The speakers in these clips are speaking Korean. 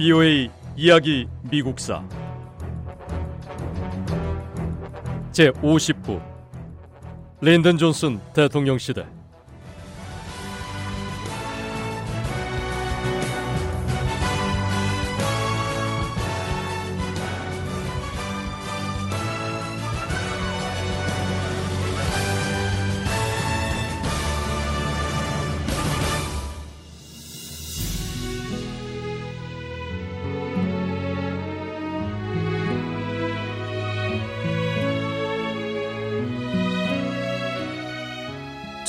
BOA 이야기 미국사. 제 50부 린든 존슨 대통령 시대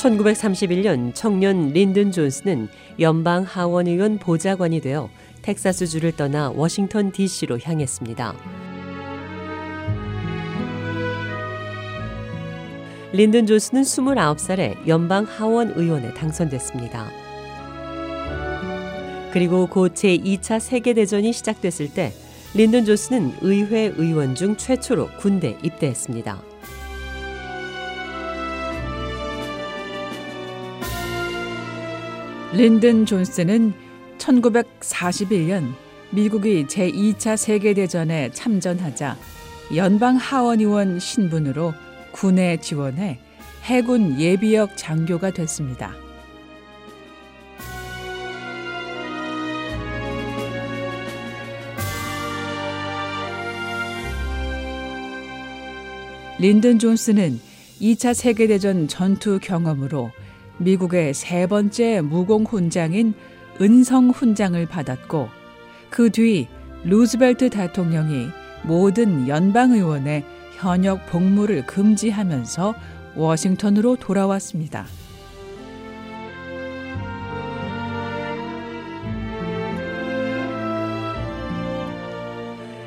(1931년) 청년 린든 존스는 연방 하원 의원 보좌관이 되어 텍사스주를 떠나 워싱턴 DC로 향했습니다. 린든 존스는 29살에 연방 하원 의원에 당선됐습니다. 그리고 곧 제2차 세계대전이 시작됐을 때 린든 존스는 의회 의원 중 최초로 군대 입대했습니다. 린든 존스는 1941년 미국이 제2차 세계대전에 참전하자 연방 하원의원 신분으로 군에 지원해 해군 예비역 장교가 됐습니다. 린든 존스는 2차 세계대전 전투 경험으로 미국의 세 번째 무공 훈장인 은성 훈장을 받았고 그 뒤 루즈벨트 대통령이 모든 연방 의원의 현역 복무를 금지하면서 워싱턴으로 돌아왔습니다.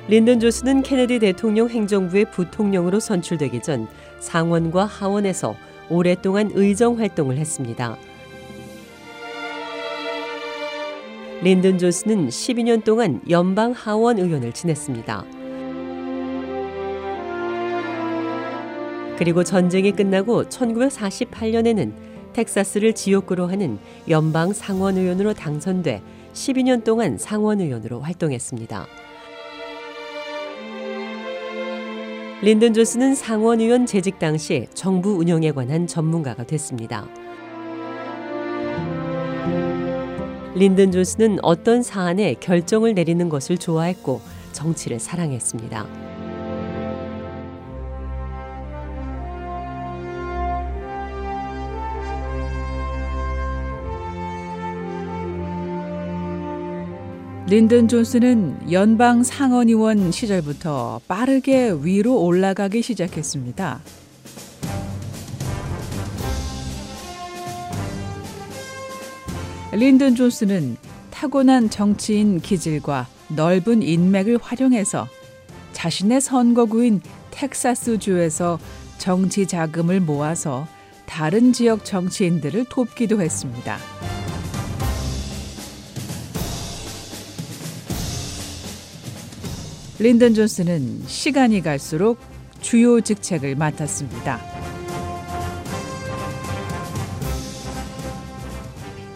린든 존스는 케네디 대통령 행정부의 부통령으로 선출되기 전 상원과 하원에서 오랫동안 의정 활동을 했습니다. 린든 존스는 12년 동안 연방 하원 의원을 지냈습니다. 그리고 전쟁이 끝나고 1948년에는 텍사스를 지역구로 하는 연방 상원 의원으로 당선돼 12년 동안 상원 의원으로 활동했습니다. 린든 존스는 상원 의원 재직 당시 정부 운영에 관한 전문가가 됐습니다. 린든 존스는 어떤 사안에 결정을 내리는 것을 좋아했고 정치를 사랑했습니다. 린든 존스는 연방 상원의원 시절부터 빠르게 위로 올라가기 시작했습니다. 린든 존스는 타고난 정치인 기질과 넓은 인맥을 활용해서 자신의 선거구인 텍사스주에서 정치 자금을 모아서 다른 지역 정치인들을 돕기도 했습니다. 린든 존스는 시간이 갈수록 주요 직책을 맡았습니다.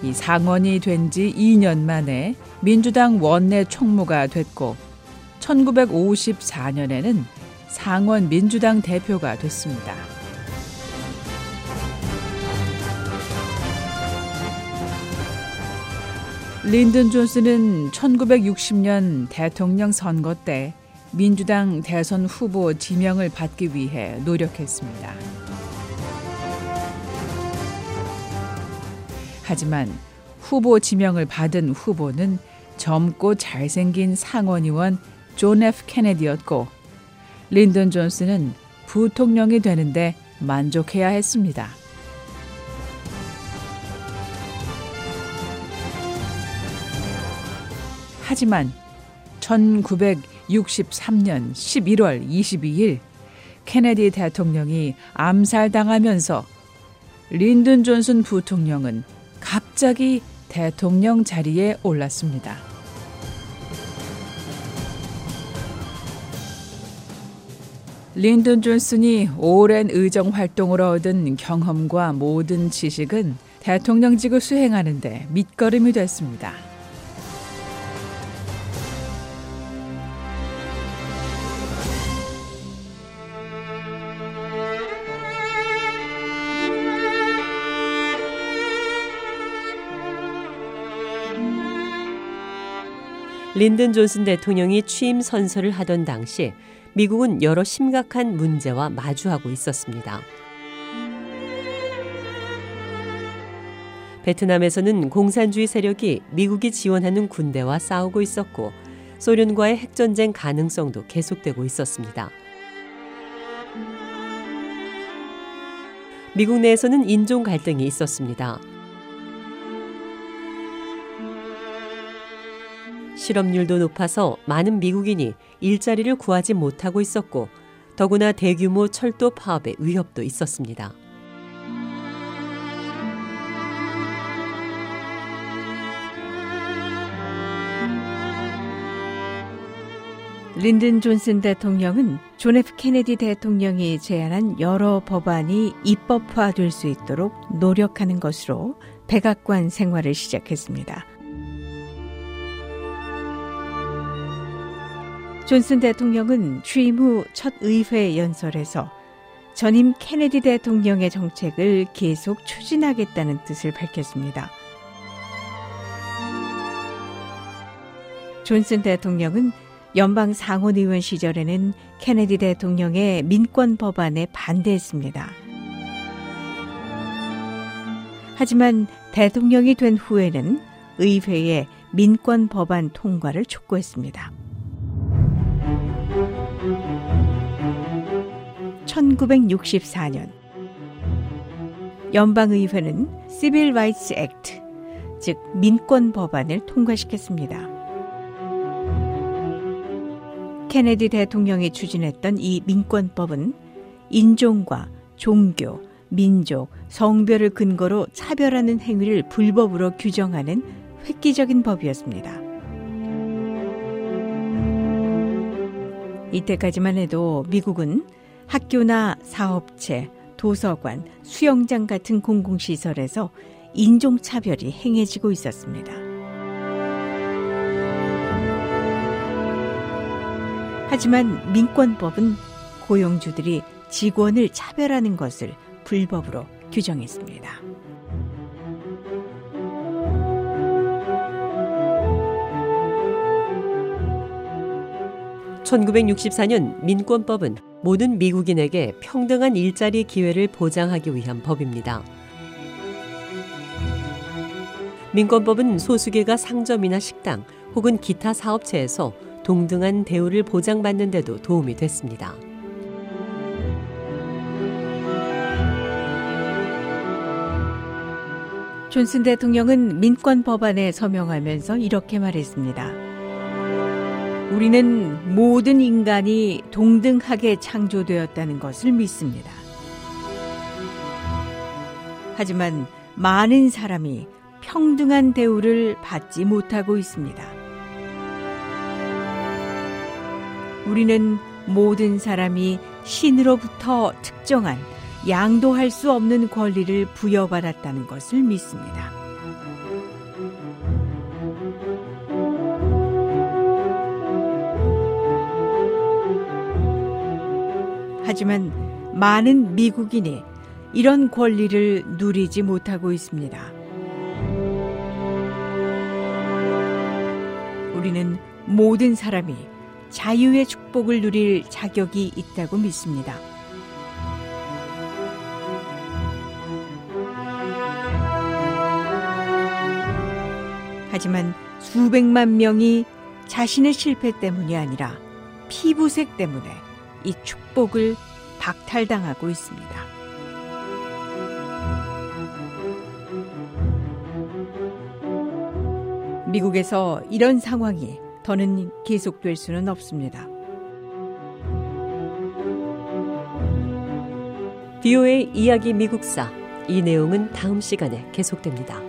이 상원이 된 지 2년 만에 민주당 원내 총무가 됐고 1954년에는 상원 민주당 대표가 됐습니다. 린든 존슨은 1960년 대통령 선거 때 민주당 대선 후보 지명을 받기 위해 노력했습니다. 하지만 후보 지명을 받은 후보는 젊고 잘생긴 상원의원 존 F 케네디였고 린든 존슨은 부통령이 되는데 만족해야 했습니다. 하지만 1963년 11월 22일 케네디 대통령이 암살당하면서 린든 존슨 부통령은 갑자기 대통령 자리에 올랐습니다. 린든 존슨이 오랜 의정 활동으로 얻은 경험과 모든 지식은 대통령직을 수행하는데 밑거름이 됐습니다. 린든 존슨 대통령이 취임 선서를 하던 당시 미국은 여러 심각한 문제와 마주하고 있었습니다. 베트남에서는 공산주의 세력이 미국이 지원하는 군대와 싸우고 있었고 소련과의 핵전쟁 가능성도 계속되고 있었습니다. 미국 내에서는 인종 갈등이 있었습니다. 실업률도 높아서 많은 미국인이 일자리를 구하지 못하고 있었고 더구나 대규모 철도 파업의 위협도 있었습니다. 린든 존슨 대통령은 존 F 케네디 대통령이 제안한 여러 법안이 입법화될 수 있도록 노력하는 것으로 백악관 생활을 시작했습니다. 존슨 대통령은 취임 후 첫 의회 연설에서 전임 케네디 대통령의 정책을 계속 추진하겠다는 뜻을 밝혔습니다. 존슨 대통령은 연방 상원 의원 시절에는 케네디 대통령의 민권 법안에 반대했습니다. 하지만 대통령이 된 후에는 의회에 민권 법안 통과를 촉구했습니다. 1964년 연방의회는 Civil Rights Act, 즉 민권 법안을 통과시켰습니다. 케네디 대통령이 추진했던 이 민권법은 인종과 종교, 민족, 성별을 근거로 차별하는 행위를 불법으로 규정하는 획기적인 법이었습니다. 이때까지만 해도 미국은 학교나 사업체, 도서관, 수영장 같은 공공시설에서 인종차별이 행해지고 있었습니다. 하지만 민권법은 고용주들이 직원을 차별하는 것을 불법으로 규정했습니다. (1964년) 민권법은 모든 미국인에게 평등한 일자리 기회를 보장하기 위한 법입니다. 민권법은 소수계가 상점이나 식당 혹은 기타 사업체에서 동등한 대우를 보장받는 데도 도움이 됐습니다. 존슨 대통령은 민권 법안에 서명하면서 이렇게 말했습니다. 우리는 모든 인간이 동등하게 창조되었다는 것을 믿습니다. 하지만 많은 사람이 평등한 대우를 받지 못하고 있습니다. 우리는 모든 사람이 신으로부터 특정한 양도할 수 없는 권리를 부여받았다는 것을 믿습니다. 하지만 많은 미국인이 이런 권리를 누리지 못하고 있습니다. 우리는 모든 사람이 자유의 축복을 누릴 자격이 있다고 믿습니다. 하지만 수백만 명이 자신의 실패 때문이 아니라 피부색 때문에 이 축복을 박탈당하고 있습니다. 미국에서 이런 상황이 더는 계속될 수는 없습니다. 비오의 이야기 미국사 이 내용은 다음 시간에 계속됩니다.